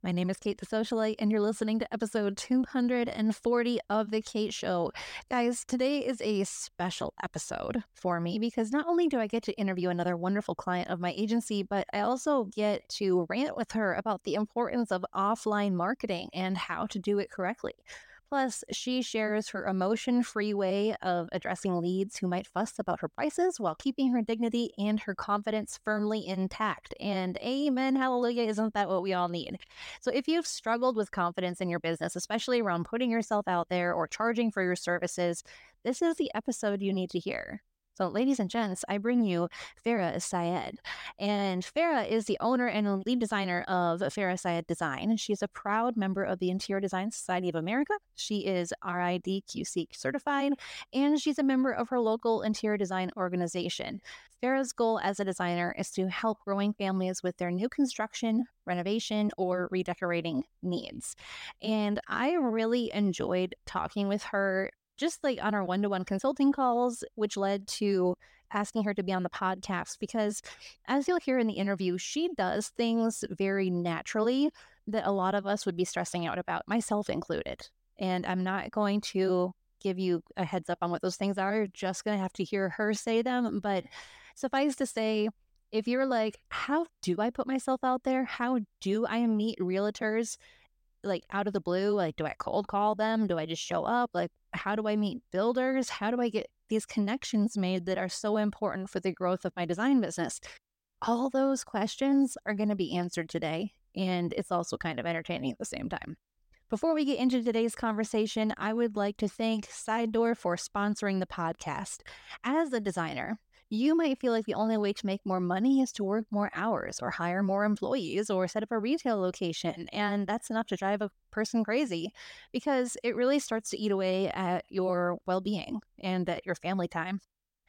My name is Kate the Socialite, and you're listening to episode 240 of The Kate Show. Guys, today is a special episode for me because not only do I get to interview another wonderful client of my agency, but I also get to rant with her about the importance of offline marketing and how to do it correctly. Plus, she shares her emotion free way of addressing leads who might fuss about her prices while keeping her dignity and her confidence firmly intact. And amen, hallelujah, isn't that what we all need? So, if you've struggled with confidence in your business, especially around putting yourself out there or charging for your services, this is the episode you need to hear. So, ladies and gents, I bring you Farah Syed. And Farah is the owner and lead designer of Farah Syed Design. And she's a proud member of the Interior Design Society of America. She is RIDQC certified, and she's a member of her local interior design organization. Farah's goal as a designer is to help growing families with their new construction, renovation, or redecorating needs. And I really enjoyed talking with her just like on our one to one consulting calls, which led to asking her to be on the podcast because, as you'll hear in the interview, she does things very naturally that a lot of us would be stressing out about, myself included. And I'm not going to give you a heads up on what those things are. You're just going to have to hear her say them. But suffice to say, if you're like, how do I put myself out there? How do I meet realtors? like out of the blue? Like, do I cold call them? Do I just show up? Like, how do I meet builders? How do I get these connections made that are so important for the growth of my design business? All those questions are going to be answered today. And it's also kind of entertaining at the same time. Before we get into today's conversation, I would like to thank Side Door for sponsoring the podcast. As a designer, you might feel like the only way to make more money is to work more hours or hire more employees or set up a retail location. And that's enough to drive a person crazy because it really starts to eat away at your well being and at your family time.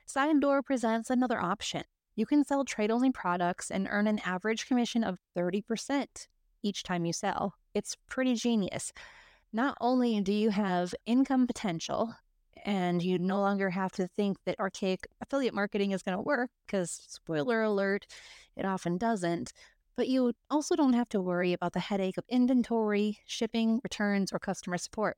Side Door presents another option. You can sell trade only products and earn an average commission of 30% each time you sell. It's pretty genius. Not only do you have income potential, and you no longer have to think that archaic affiliate marketing is going to work because, spoiler alert, it often doesn't. But you also don't have to worry about the headache of inventory, shipping, returns, or customer support.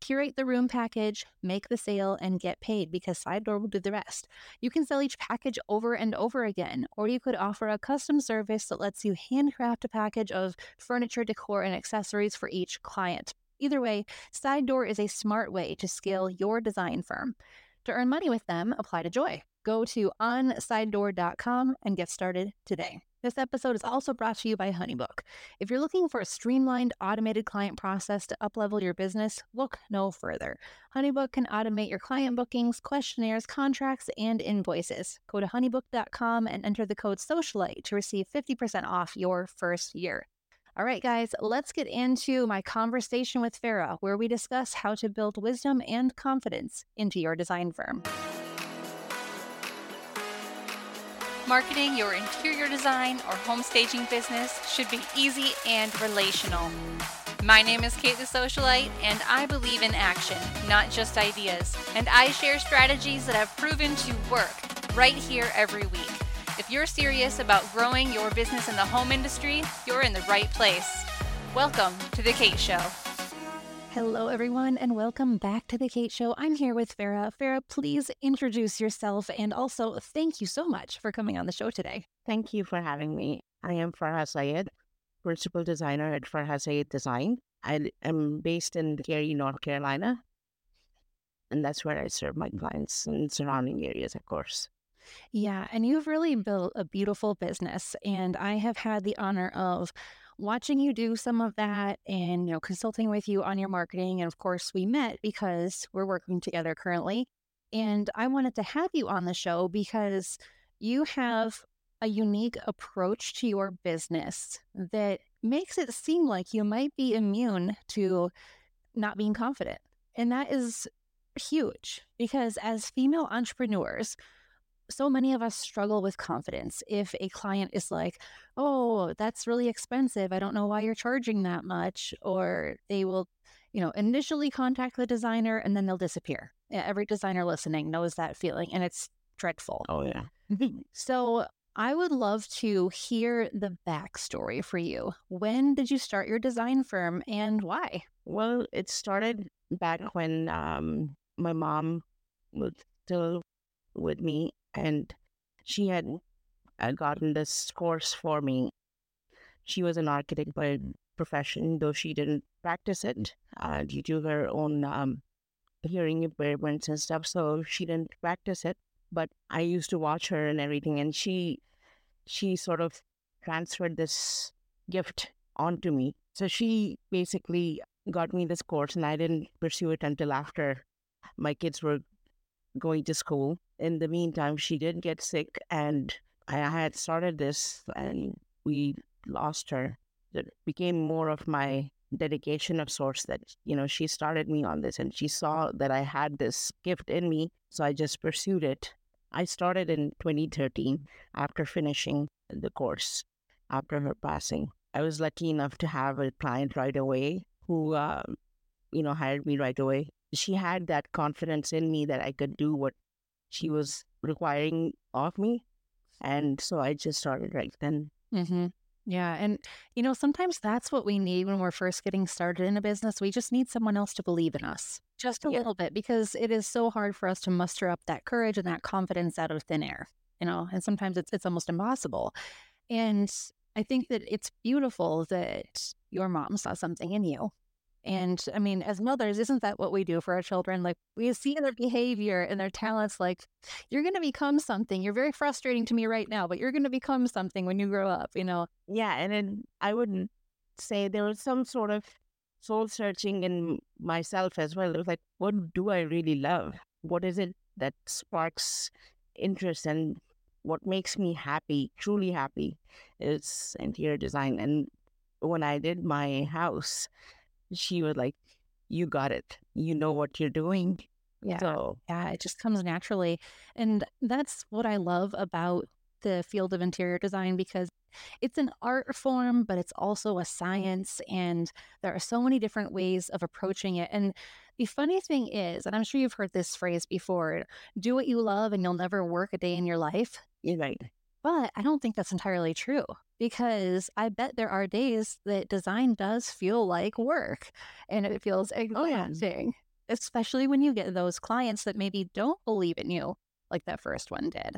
Curate the room package, make the sale, and get paid because Side Door will do the rest. You can sell each package over and over again, or you could offer a custom service that lets you handcraft a package of furniture, decor, and accessories for each client. Either way, Side Door is a smart way to scale your design firm. To earn money with them, apply to Joy. Go to onsidedoor.com and get started today. This episode is also brought to you by Honeybook. If you're looking for a streamlined, automated client process to uplevel your business, look no further. Honeybook can automate your client bookings, questionnaires, contracts, and invoices. Go to honeybook.com and enter the code SOCIALITE to receive 50% off your first year. All right, guys, let's get into my conversation with Farah, where we discuss how to build wisdom and confidence into your design firm. Marketing your interior design or home staging business should be easy and relational. My name is Kate the Socialite, and I believe in action, not just ideas. And I share strategies that have proven to work right here every week. If you're serious about growing your business in the home industry, you're in the right place. Welcome to The Kate Show. Hello, everyone, and welcome back to The Kate Show. I'm here with Farah. Farah, please introduce yourself and also thank you so much for coming on the show today. Thank you for having me. I am Farah Syed, principal designer at Farah Syed Design. I am based in Cary, North Carolina, and that's where I serve my clients in surrounding areas, of course. Yeah, and you've really built a beautiful business. And I have had the honor of watching you do some of that and, you know, consulting with you on your marketing. And of course, we met because we're working together currently. And I wanted to have you on the show because you have a unique approach to your business that makes it seem like you might be immune to not being confident. And that is huge because as female entrepreneurs, so many of us struggle with confidence. If a client is like, oh, that's really expensive, I don't know why you're charging that much, or they will, you know, initially contact the designer and then they'll disappear. Yeah, every designer listening knows that feeling and it's dreadful. Oh, yeah. so, I would love to hear the backstory for you. When did you start your design firm and why? Well, it started back when um, my mom was still with me and she had uh, gotten this course for me. She was an architect by profession, though she didn't practice it uh, due to her own um, hearing impairments and stuff. So she didn't practice it. But I used to watch her and everything, and she she sort of transferred this gift onto me. So she basically got me this course, and I didn't pursue it until after my kids were going to school. In the meantime, she did get sick, and I had started this, and we lost her. It became more of my dedication of sorts that you know she started me on this and she saw that i had this gift in me so i just pursued it i started in 2013 after finishing the course after her passing i was lucky enough to have a client right away who uh, you know hired me right away she had that confidence in me that i could do what she was requiring of me and so i just started right then mm-hmm. Yeah. And, you know, sometimes that's what we need when we're first getting started in a business. We just need someone else to believe in us just a Yeah. little bit because it is so hard for us to muster up that courage and that confidence out of thin air, you know, and sometimes it's, it's almost impossible. And I think that it's beautiful that your mom saw something in you. And I mean, as mothers, isn't that what we do for our children? Like we see their behavior and their talents, like, you're going to become something. You're very frustrating to me right now, but you're going to become something when you grow up, you know? Yeah, and then I wouldn't say there was some sort of soul searching in myself as well. It was like, what do I really love? What is it that sparks interest and what makes me happy, truly happy, is interior design. And when I did my house, she was like, You got it. You know what you're doing. Yeah. So, Yeah, it just comes naturally. And that's what I love about the field of interior design because it's an art form, but it's also a science. And there are so many different ways of approaching it. And the funny thing is, and I'm sure you've heard this phrase before do what you love and you'll never work a day in your life. you're right. But I don't think that's entirely true because I bet there are days that design does feel like work and it feels Oh, yeah. exhausting, especially when you get those clients that maybe don't believe in you like that first one did.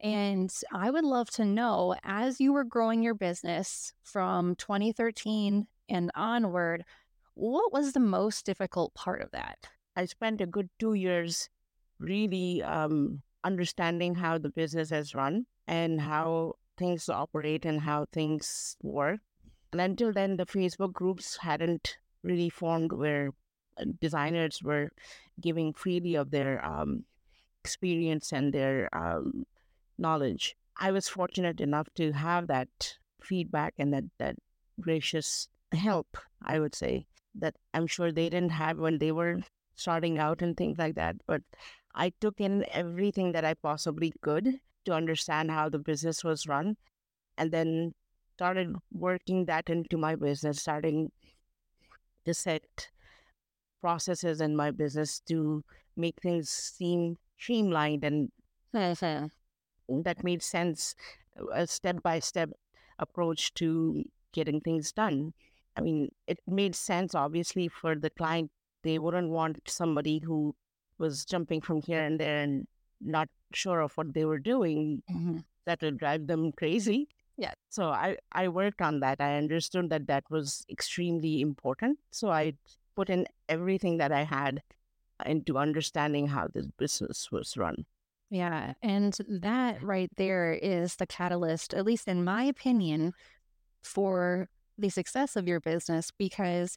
And I would love to know as you were growing your business from 2013 and onward, what was the most difficult part of that? I spent a good two years really um, understanding how the business has run and how things operate and how things work. And until then, the Facebook groups hadn't really formed where uh, designers were giving freely of their um, experience and their um, knowledge. I was fortunate enough to have that feedback and that, that gracious help, I would say, that I'm sure they didn't have when they were starting out and things like that. But I took in everything that I possibly could to understand how the business was run and then started working that into my business, starting to set processes in my business to make things seem streamlined and that made sense a step by step approach to getting things done. I mean, it made sense obviously for the client. They wouldn't want somebody who was jumping from here and there and not sure of what they were doing. Mhm. That would drive them crazy. Yeah. So I, I worked on that. I understood that that was extremely important. So I put in everything that I had into understanding how this business was run. Yeah. And that right there is the catalyst, at least in my opinion, for the success of your business because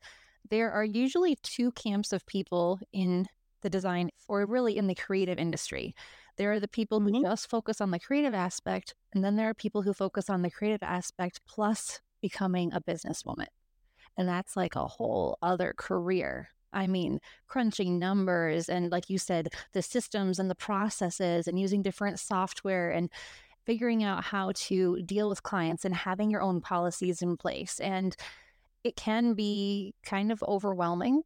there are usually two camps of people in the design or really in the creative industry. There are the people who Mhm. just focus on the creative aspect, and then there are people who focus on the creative aspect plus becoming a businesswoman. And that's like a whole other career. I mean, crunching numbers and, like you said, the systems and the processes and using different software and figuring out how to deal with clients and having your own policies in place. And it can be kind of overwhelming.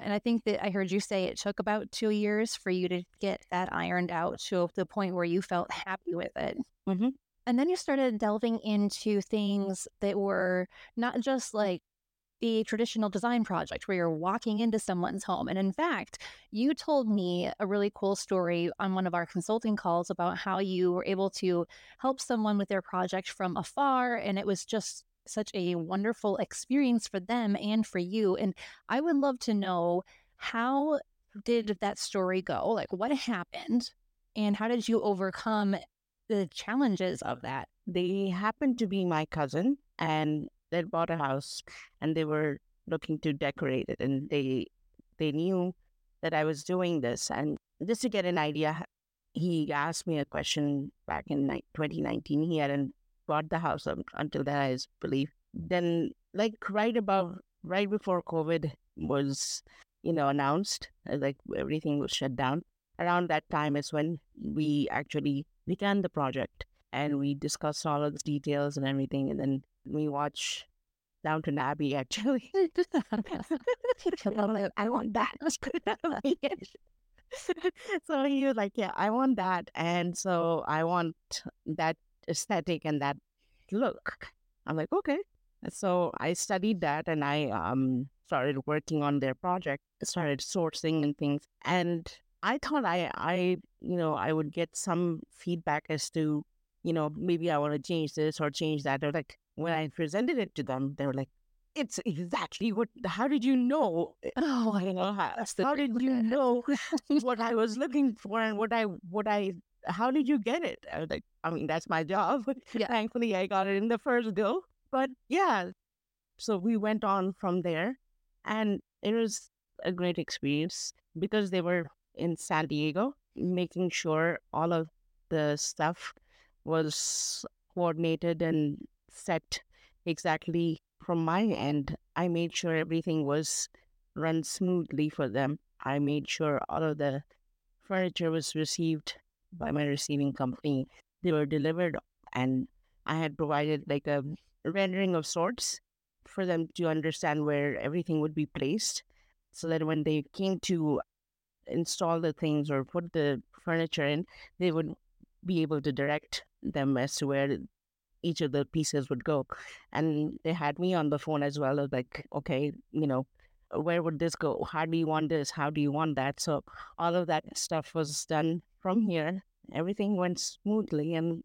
And I think that I heard you say it took about two years for you to get that ironed out to the point where you felt happy with it. Mhm. And then you started delving into things that were not just like the traditional design project where you're walking into someone's home. And in fact, you told me a really cool story on one of our consulting calls about how you were able to help someone with their project from afar. And it was just such a wonderful experience for them and for you. And I would love to know how did that story go? Like, what happened? And how did you overcome the challenges of that? They happened to be my cousin, and they bought a house, and they were looking to decorate it, and they they knew that I was doing this, and just to get an idea, he asked me a question back in 2019. He hadn't bought the house until then, I believe. Then, like right above, right before COVID was, you know, announced, uh, like everything was shut down. Around that time is when we actually began the project and we discussed all of the details and everything. And then we watch Downton Abbey actually. I want that. so he was like, Yeah, I want that. And so I want that aesthetic and that look. I'm like, okay. So I studied that and I um started working on their project, started sourcing and things. And I thought I I you know, I would get some feedback as to, you know, maybe I want to change this or change that. Or like when I presented it to them, they were like, it's exactly what how did you know oh i don't know how, how did you know what i was looking for and what i what i how did you get it i was like i mean that's my job yeah. thankfully i got it in the first go but yeah so we went on from there and it was a great experience because they were in san diego making sure all of the stuff was coordinated and set exactly from my end. I made sure everything was run smoothly for them. I made sure all of the furniture was received by my receiving company. They were delivered, and I had provided like a rendering of sorts for them to understand where everything would be placed so that when they came to install the things or put the furniture in, they would be able to direct them as to where each of the pieces would go. And they had me on the phone as well as like, okay, you know, where would this go? How do you want this? How do you want that? So all of that stuff was done from here. Everything went smoothly and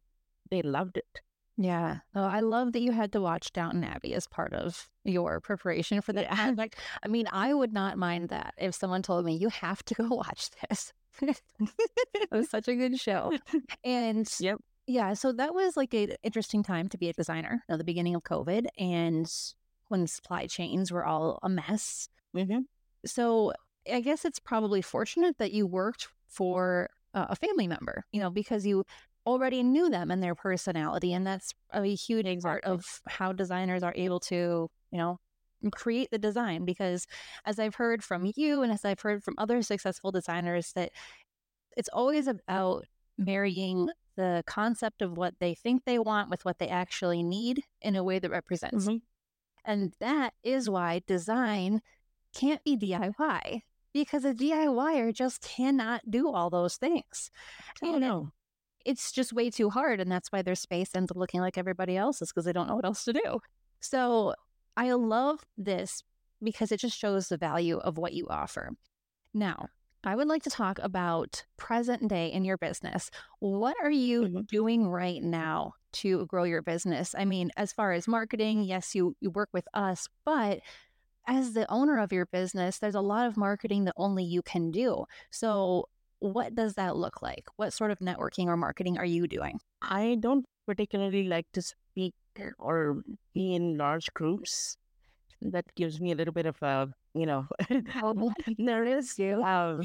they loved it. Yeah. Oh, I love that you had to watch Downton Abbey as part of your preparation for the yeah. Like, I mean, I would not mind that if someone told me you have to go watch this. it was such a good show. And yep. Yeah, so that was like an interesting time to be a designer you know, the beginning of COVID and when supply chains were all a mess. Mm-hmm. So I guess it's probably fortunate that you worked for uh, a family member, you know, because you already knew them and their personality. And that's a huge exactly. part of how designers are able to, you know, create the design. Because as I've heard from you and as I've heard from other successful designers, that it's always about marrying the concept of what they think they want with what they actually need in a way that represents. Mm-hmm. And that is why design can't be DIY because a DIYer just cannot do all those things. Oh, no. it's just way too hard. And that's why their space ends up looking like everybody else's because they don't know what else to do. So I love this because it just shows the value of what you offer. Now, I would like to talk about present day in your business. What are you mm-hmm. doing right now to grow your business? I mean, as far as marketing, yes, you you work with us, but as the owner of your business, there's a lot of marketing that only you can do. So, what does that look like? What sort of networking or marketing are you doing? I don't particularly like to speak or be in large groups. That gives me a little bit of a you know, is um,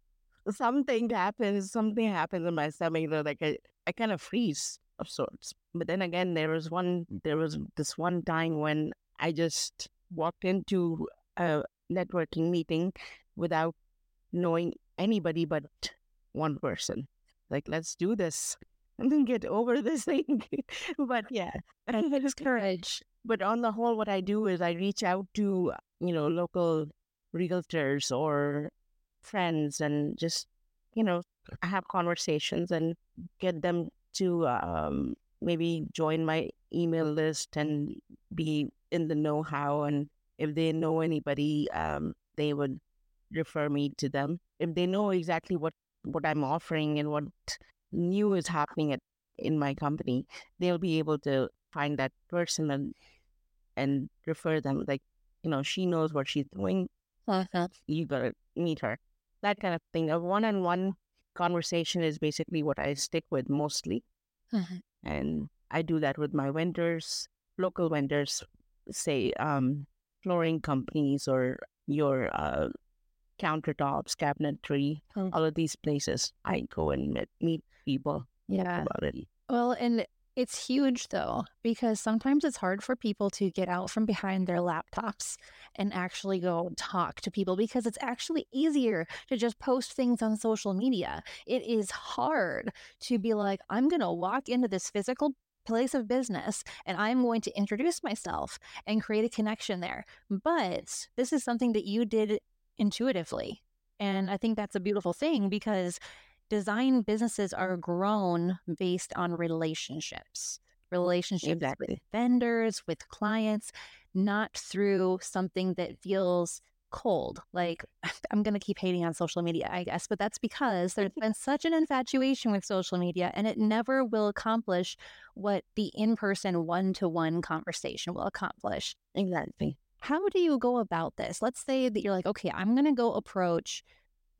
something happens, something happens in my stomach, know, like I, I kind of freeze of sorts. But then again, there was one, there was this one time when I just walked into a networking meeting without knowing anybody but one person. Like, let's do this and then get over this thing. but yeah, that is courage. But on the whole, what I do is I reach out to you know, local realtors or friends and just, you know, have conversations and get them to um, maybe join my email list and be in the know how. And if they know anybody, um, they would refer me to them. If they know exactly what, what I'm offering and what new is happening at, in my company, they'll be able to find that person and and refer them. Like, you know, she knows what she's doing. Uh-huh. You gotta meet her. That kind of thing. A one on one conversation is basically what I stick with mostly. Uh-huh. And I do that with my vendors, local vendors, say um, flooring companies or your uh, countertops, cabinetry, Oh. all of these places. I go and meet, meet people Yeah. about it. Well, and it's huge though, because sometimes it's hard for people to get out from behind their laptops and actually go talk to people because it's actually easier to just post things on social media. It is hard to be like, I'm going to walk into this physical place of business and I'm going to introduce myself and create a connection there. But this is something that you did intuitively. And I think that's a beautiful thing because design businesses are grown based on relationships relationships with Exactly. vendors with clients not through something that feels cold like i'm going to keep hating on social media i guess but that's because there's been such an infatuation with social media and it never will accomplish what the in-person one-to-one conversation will accomplish Exactly. how do you go about this? Let's say that you're like, okay, I'm going to go approach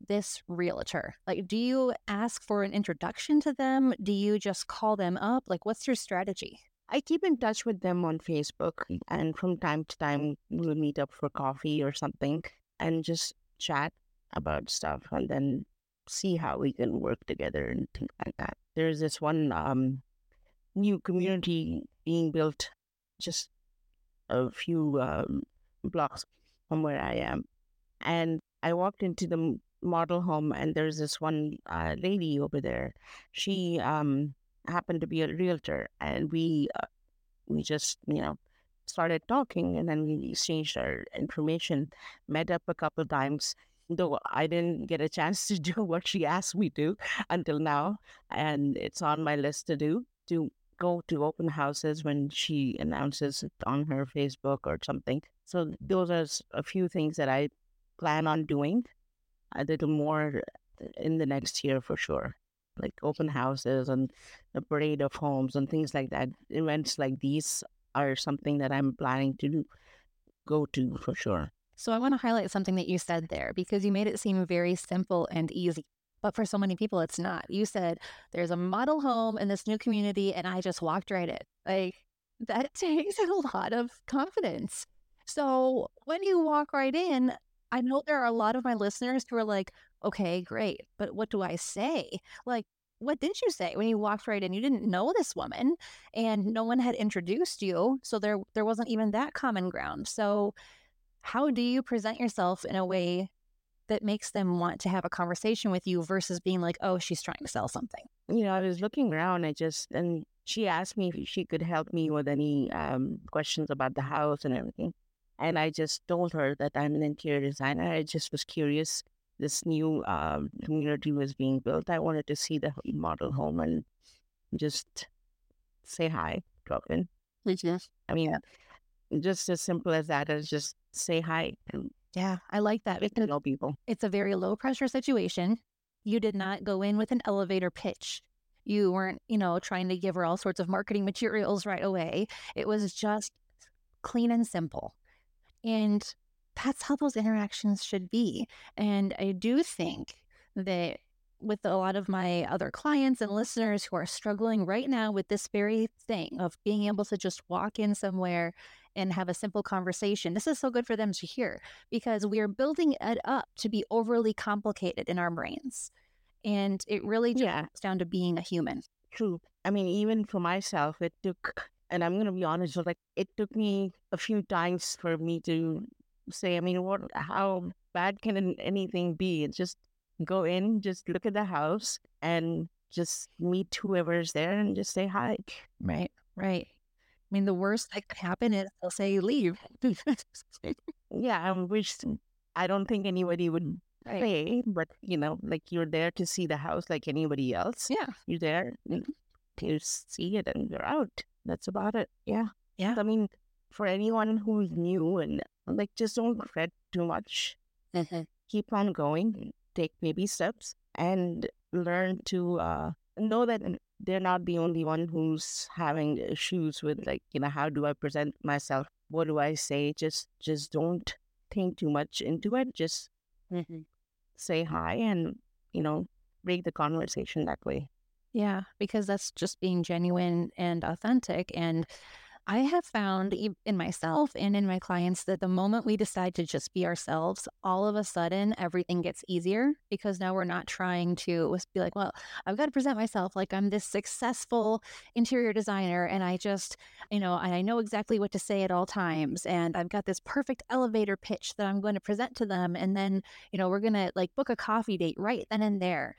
this realtor. Like, do you ask for an introduction to them? Do you just call them up? Like, what's your strategy? I keep in touch with them on Facebook, and from time to time, we'll meet up for coffee or something and just chat about stuff and then see how we can work together and things like that. There's this one um, new community being built just a few um, blocks from where I am. And I walked into the model home, and there's this one uh, lady over there. She um, happened to be a realtor, and we uh, we just you know started talking, and then we exchanged our information, met up a couple times. Though I didn't get a chance to do what she asked me to until now, and it's on my list to do to go to open houses when she announces it on her Facebook or something. So those are a few things that I plan on doing a little more in the next year for sure. Like open houses and the parade of homes and things like that. Events like these are something that I'm planning to go to for sure. So, I want to highlight something that you said there because you made it seem very simple and easy. But for so many people, it's not. You said there's a model home in this new community, and I just walked right in. Like, that takes a lot of confidence. So, when you walk right in, I know there are a lot of my listeners who are like, okay, great, but what do I say? Like, what did you say when you walked right in? You didn't know this woman and no one had introduced you. So there there wasn't even that common ground. So how do you present yourself in a way that makes them want to have a conversation with you versus being like, oh, she's trying to sell something? You know, I was looking around. I just and she asked me if she could help me with any um, questions about the house and everything. And I just told her that I'm an interior designer. I just was curious. This new um, community was being built. I wanted to see the model home and just say hi, drop in. I mean, just as simple as that, as just say hi and Yeah, I like that because know people. it's a very low pressure situation. You did not go in with an elevator pitch. You weren't, you know, trying to give her all sorts of marketing materials right away. It was just clean and simple. And that's how those interactions should be. And I do think that with a lot of my other clients and listeners who are struggling right now with this very thing of being able to just walk in somewhere and have a simple conversation, this is so good for them to hear because we are building it up to be overly complicated in our brains. And it really just Yeah, comes down to being a human. true. I mean, even for myself, it took, and I'm gonna be honest, like it took me a few times for me to say, I mean, what, how bad can anything be? It's just go in, just look at the house, and just meet whoever's there, and just say hi. Right. Right. I mean, the worst that could happen is they'll say leave. Yeah, I wish mm. I don't think anybody would mm, right. say, but you know, like you're there to see the house like anybody else. Yeah. You're there, you see it and you're out. That's about it. Yeah. Yeah. I mean, for anyone who's new and like, just don't fret too much. Mm-hmm. Keep on going, take baby steps, and learn to uh, know that they're not the only one who's having issues with like, you know, how do I present myself? What do I say? Just, just don't think too much into it. Just Mm-hmm. say hi and you know break the conversation that way. Yeah, because that's just being genuine and authentic. And I have found in myself and in my clients that the moment we decide to just be ourselves, all of a sudden everything gets easier because now we're not trying to be like, well, I've got to present myself like I'm this successful interior designer and I just, you know, I know exactly what to say at all times. And I've got this perfect elevator pitch that I'm going to present to them. And then, you know, we're going to like book a coffee date right then and there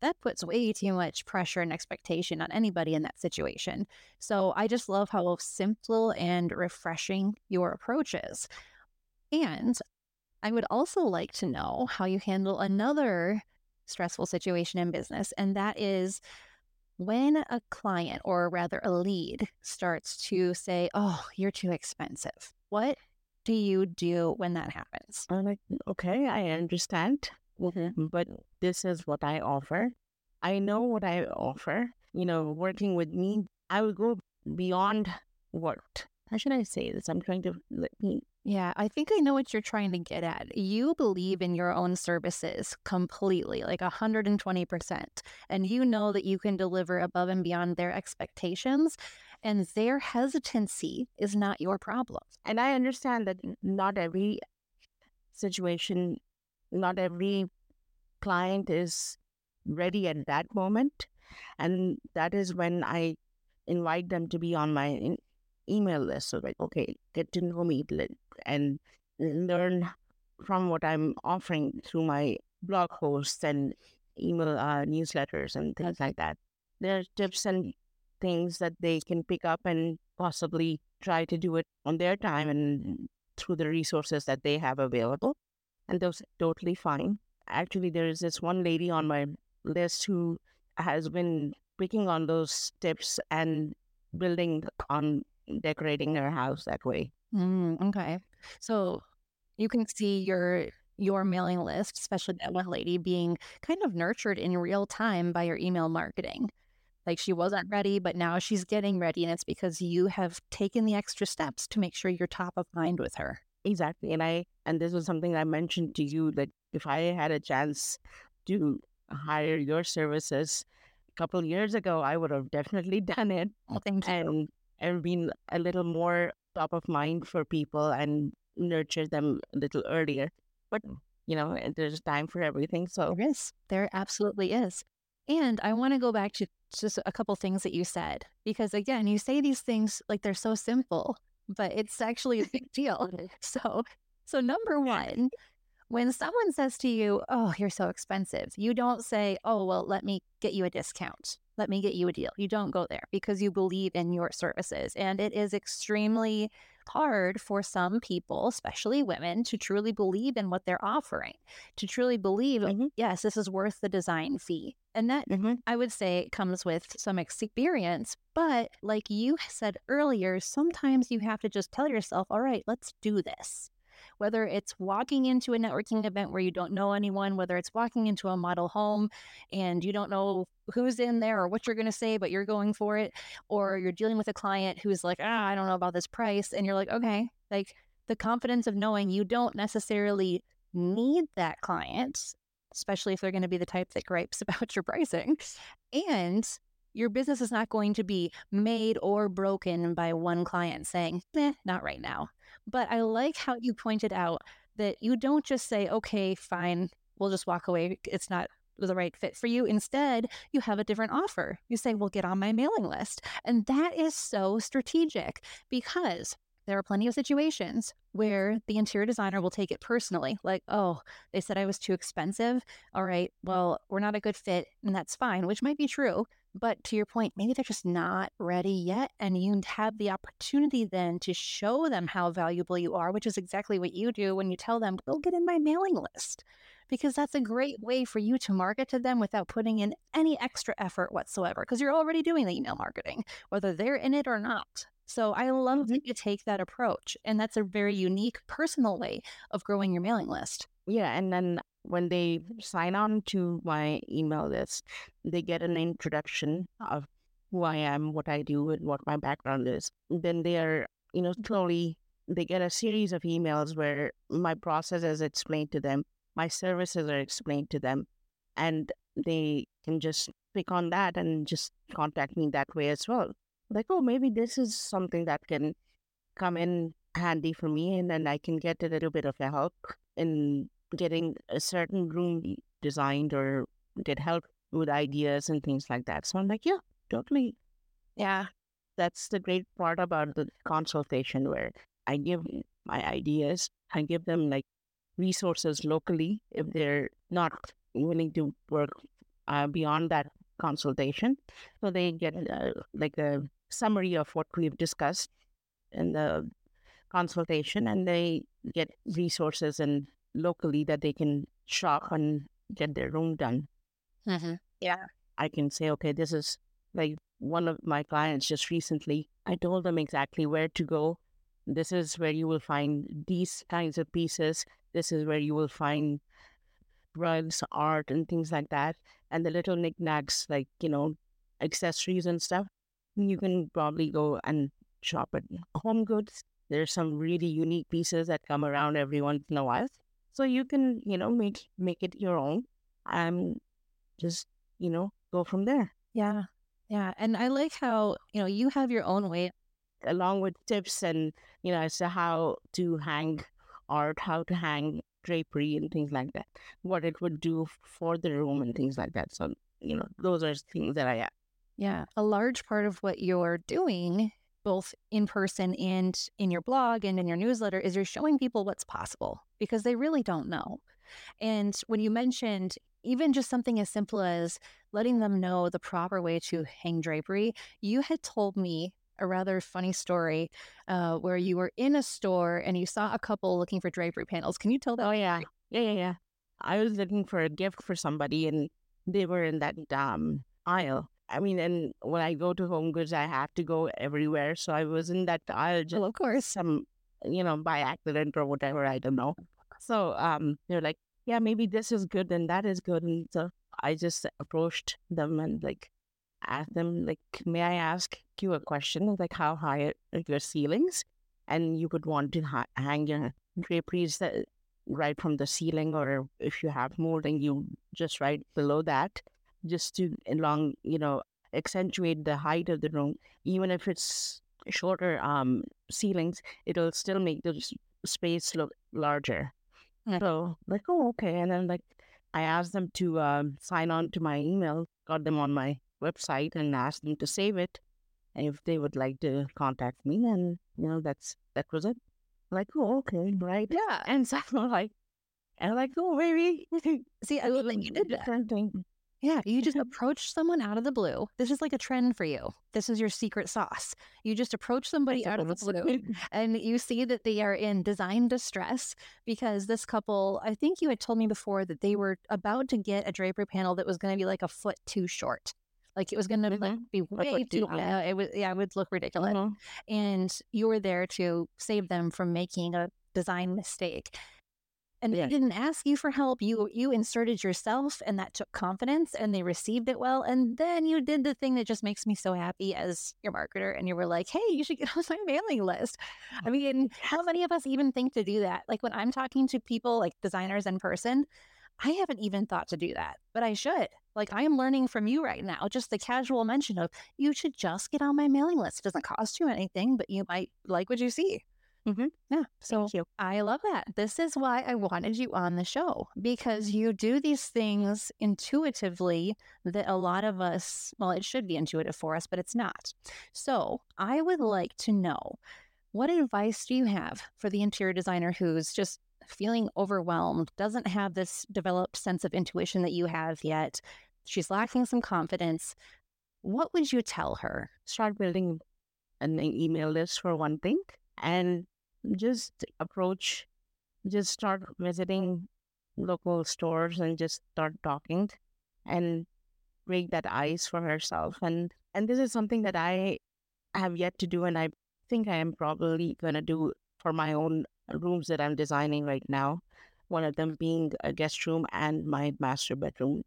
that puts way too much pressure and expectation on anybody in that situation. So I just love how simple and refreshing your approach is. And I would also like to know how you handle another stressful situation in business, and that is when a client or rather a lead starts to say, Oh, you're too expensive. What do you do when that happens? Like, mm, okay, I understand. Mm-hmm. but this is what I offer. I know what I offer. You know, working with me, I will go beyond what. How should I say this? I'm trying to let me. Yeah, I think I know what you're trying to get at. You believe in your own services completely, like 120%. And you know that you can deliver above and beyond their expectations. And their hesitancy is not your problem. And I understand that not every situation, not every client is ready at that moment. And that is when I invite them to be on my email list. So, like, okay, get to know me and learn from what I'm offering through my blog posts and email uh, newsletters and things like that. There are tips and things that they can pick up and possibly try to do it on their time and through the resources that they have available. And those totally fine. Actually, there is this one lady on my list who has been picking on those tips and building on decorating her house that way. Mm, okay. So you can see your your mailing list, especially that one lady, being kind of nurtured in real time by your email marketing. Like she wasn't ready, but now she's getting ready. And it's because you have taken the extra steps to make sure you're top of mind with her. Exactly. And I and this was something I mentioned to you that if I had a chance to hire your services a couple years ago, I would have definitely done it. Well, thank you. and and been a little more top of mind for people and nurture them a little earlier. But mm. you know, there's time for everything. So There is. There absolutely is. And I want to go back to just a couple things that you said, because again, you say these things like they're so simple, but it's actually a big deal. So, so number one, when someone says to you, Oh, you're so expensive, you don't say, Oh, well, let me get you a discount. Let me get you a deal. You don't go there because you believe in your services. And it is extremely hard for some people, especially women, to truly believe in what they're offering, to truly believe, Mhm. yes, this is worth the design fee. And that Mhm. I would say comes with some experience. But like you said earlier, sometimes you have to just tell yourself, all right, let's do this. Whether it's walking into a networking event where you don't know anyone, whether it's walking into a model home and you don't know who's in there or what you're going to say, but you're going for it, or you're dealing with a client who's like, ah, I don't know about this price. And you're like, okay, like the confidence of knowing you don't necessarily need that client, especially if they're going to be the type that gripes about your pricing. And your business is not going to be made or broken by one client saying, eh, not right now. But I like how you pointed out that you don't just say, okay, fine, we'll just walk away. It's not the right fit for you. Instead, you have a different offer. You say, well, get on my mailing list. And that is so strategic because there are plenty of situations where the interior designer will take it personally like oh they said i was too expensive all right well we're not a good fit and that's fine which might be true But to your point, maybe they're just not ready yet. And you have the opportunity then to show them how valuable you are, which is exactly what you do when you tell them, go get in my mailing list. Because that's a great way for you to market to them without putting in any extra effort whatsoever, because you're already doing the email marketing, whether they're in it or not. So I love that mm-hmm. you take that approach. And that's a very unique personal way of growing your mailing list. Yeah. And then when they sign on to my email list, they get an introduction of who I am, what I do, and what my background is. Then they are, you know, mm-hmm. slowly they get a series of emails where my process is explained to them, my services are explained to them, and they can just click on that and just contact me that way as well. Like, oh, maybe this is something that can come in handy for me, and then I can get a little bit of a help in getting a certain room designed or get help with ideas and things like that. So I'm like, yeah, totally. Yeah. That's the great part about the consultation where I give my ideas, I give them like resources locally if they're not willing to work uh, beyond that consultation. So they get uh, like a summary of what we've discussed in the consultation and they get resources and locally that they can shop and get their room done. Mm-hmm. Yeah. I can say, okay, this is like one of my clients just recently. I told them exactly where to go. This is where you will find these kinds of pieces. This is where you will find rugs, art, and things like that. And the little knickknacks, like, you know, accessories and stuff. You can probably go and shop at Home Goods. There's some really unique pieces that come around every once in a while. So you can, you know, make make it your own and just, you know, go from there. Yeah. Yeah. And I like how, you know, you have your own way. Along with tips and, you know, as to how to hang art, how to hang drapery and things like that, what it would do for the room and things like that. So, you know, those are things that I uh Yeah. A large part of what you're doing both in person and in your blog and in your newsletter is you're showing people what's possible because they really don't know. And when you mentioned even just something as simple as letting them know the proper way to hang drapery, you had told me a rather funny story uh, where you were in a store and you saw a couple looking for drapery panels. Can you tell that? Oh, yeah. Yeah, yeah, yeah. I was looking for a gift for somebody and they were in that um, aisle I mean, and when I go to Home Goods, I have to go everywhere. So I was in that aisle just well, of course, some, you know, by accident or whatever. I don't know. So um, they're like, yeah, maybe this is good and that is good. And so I just approached them and like asked them, like, may I ask you a question? Like, how high are your ceilings? And you would want to ha- hang your draperies that, right from the ceiling, or if you have molding, you just right below that just to along, you know, accentuate the height of the room. Even if it's shorter um ceilings, it'll still make the space look larger. So like, oh, okay. And then like, I asked them to um, sign on to my email, got them on my website, and asked them to save it. And if they would like to contact me, then you know that's that was it. Like, oh, okay, right, yeah. And so I'm like, and I'm like, oh, maybe see, I love that you did that. Thing. Yeah, you just approach someone out of the blue. This is like a trend for you. This is your secret sauce. You just approach somebody out of the blue and you see that they are in design distress because this couple, I think you had told me before that they were about to get a drapery panel that was going to be like a foot too short. Like it was going to mm-hmm. like, be way too high. It was, yeah, it would look ridiculous. Mm-hmm. And you were there to save them from making a design mistake and yeah. they didn't ask you for help you you inserted yourself and that took confidence and they received it well and then you did the thing that just makes me so happy as your marketer and you were like hey you should get on my mailing list. I mean how many of us even think to do that? Like when i'm talking to people like designers in person i haven't even thought to do that but i should. Like i am learning from you right now just the casual mention of you should just get on my mailing list it doesn't cost you anything but you might like what you see Mm-hmm. Yeah. So I love that. This is why I wanted you on the show because you do these things intuitively that a lot of us, well, it should be intuitive for us, but it's not. So I would like to know what advice do you have for the interior designer who's just feeling overwhelmed, doesn't have this developed sense of intuition that you have yet? She's lacking some confidence. what would you tell her? Start building an email list for one thing and just approach, just start visiting local stores and just start talking and break that ice for herself. And and this is something that I have yet to do and I think I am probably gonna do for my own rooms that I'm designing right now. One of them being a guest room and my master bedroom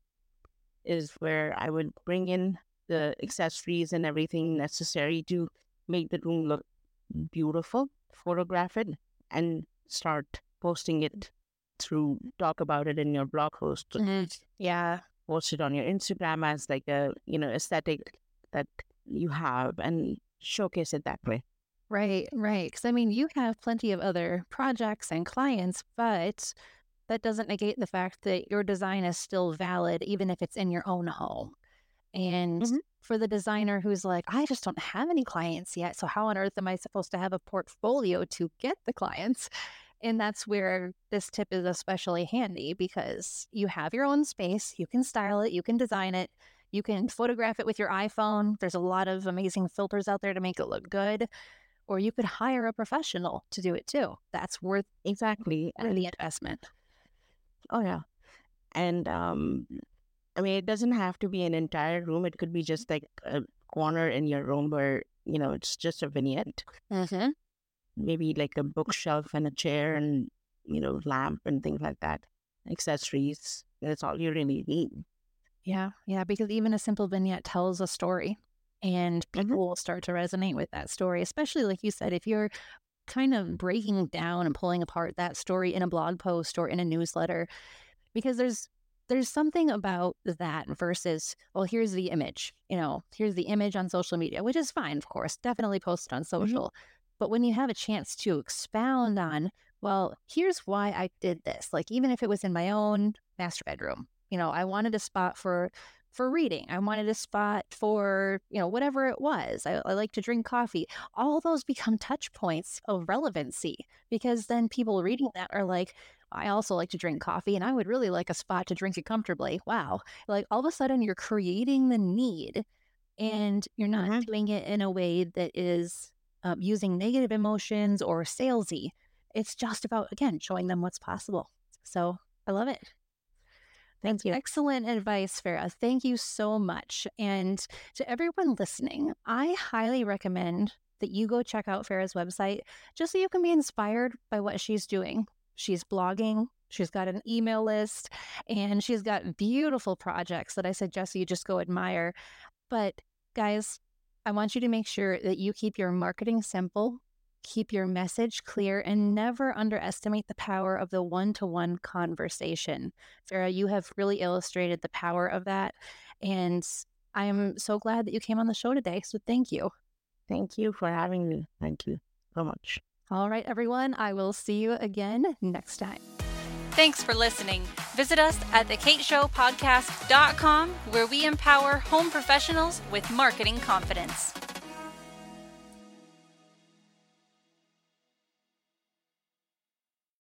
is where I would bring in the accessories and everything necessary to make the room look beautiful, photograph it, and start posting it through talk about it in your blog post. Mm-hmm. Yeah. Post it on your Instagram as like a, you know, aesthetic that you have and showcase it that way. Right, right. Because I mean, you have plenty of other projects and clients, but that doesn't negate the fact that your design is still valid, even if it's in your own home. And mm-hmm. for the designer who's like, I just don't have any clients yet. So, how on earth am I supposed to have a portfolio to get the clients? And that's where this tip is especially handy because you have your own space, you can style it, you can design it, you can photograph it with your iPhone. There's a lot of amazing filters out there to make it look good. Or you could hire a professional to do it too. That's worth exactly the investment. Oh yeah. And um I mean it doesn't have to be an entire room. It could be just like a corner in your room where, you know, it's just a vignette. Mm-hmm maybe like a bookshelf and a chair and you know lamp and things like that accessories that's all you really need yeah yeah because even a simple vignette tells a story and people mm-hmm. will start to resonate with that story especially like you said if you're kind of breaking down and pulling apart that story in a blog post or in a newsletter because there's there's something about that versus well here's the image you know here's the image on social media which is fine of course definitely post it on mm-hmm. social mm-hmm. But when you have a chance to expound on, well, here's why I did this, like even if it was in my own master bedroom, you know, I wanted a spot for for reading. I wanted a spot for, you know, whatever it was. I, I, like to drink coffee. All those become touch points of relevancy because then people reading that are like, I also like to drink coffee and I would really like a spot to drink it comfortably. Wow. Like all of a sudden you're creating the need and you're not mm-hmm. doing it in a way that is um, using negative emotions or salesy. It's just about, again, showing them what's possible. So I love it. Thank you. Excellent advice, Farah. Thank you so much. And to everyone listening, I highly recommend that you go check out Farah's website just so you can be inspired by what she's doing. She's blogging, she's got an email list, and she's got beautiful projects that I suggest you just go admire. But guys, I want you to make sure that you keep your marketing simple, keep your message clear, and never underestimate the power of the one to one conversation. Farah, you have really illustrated the power of that. And I am so glad that you came on the show today. So thank you. Thank you for having me. Thank you so much. All right, everyone. I will see you again next time. Thanks for listening. Visit us at thekateshowpodcast.com where we empower home professionals with marketing confidence.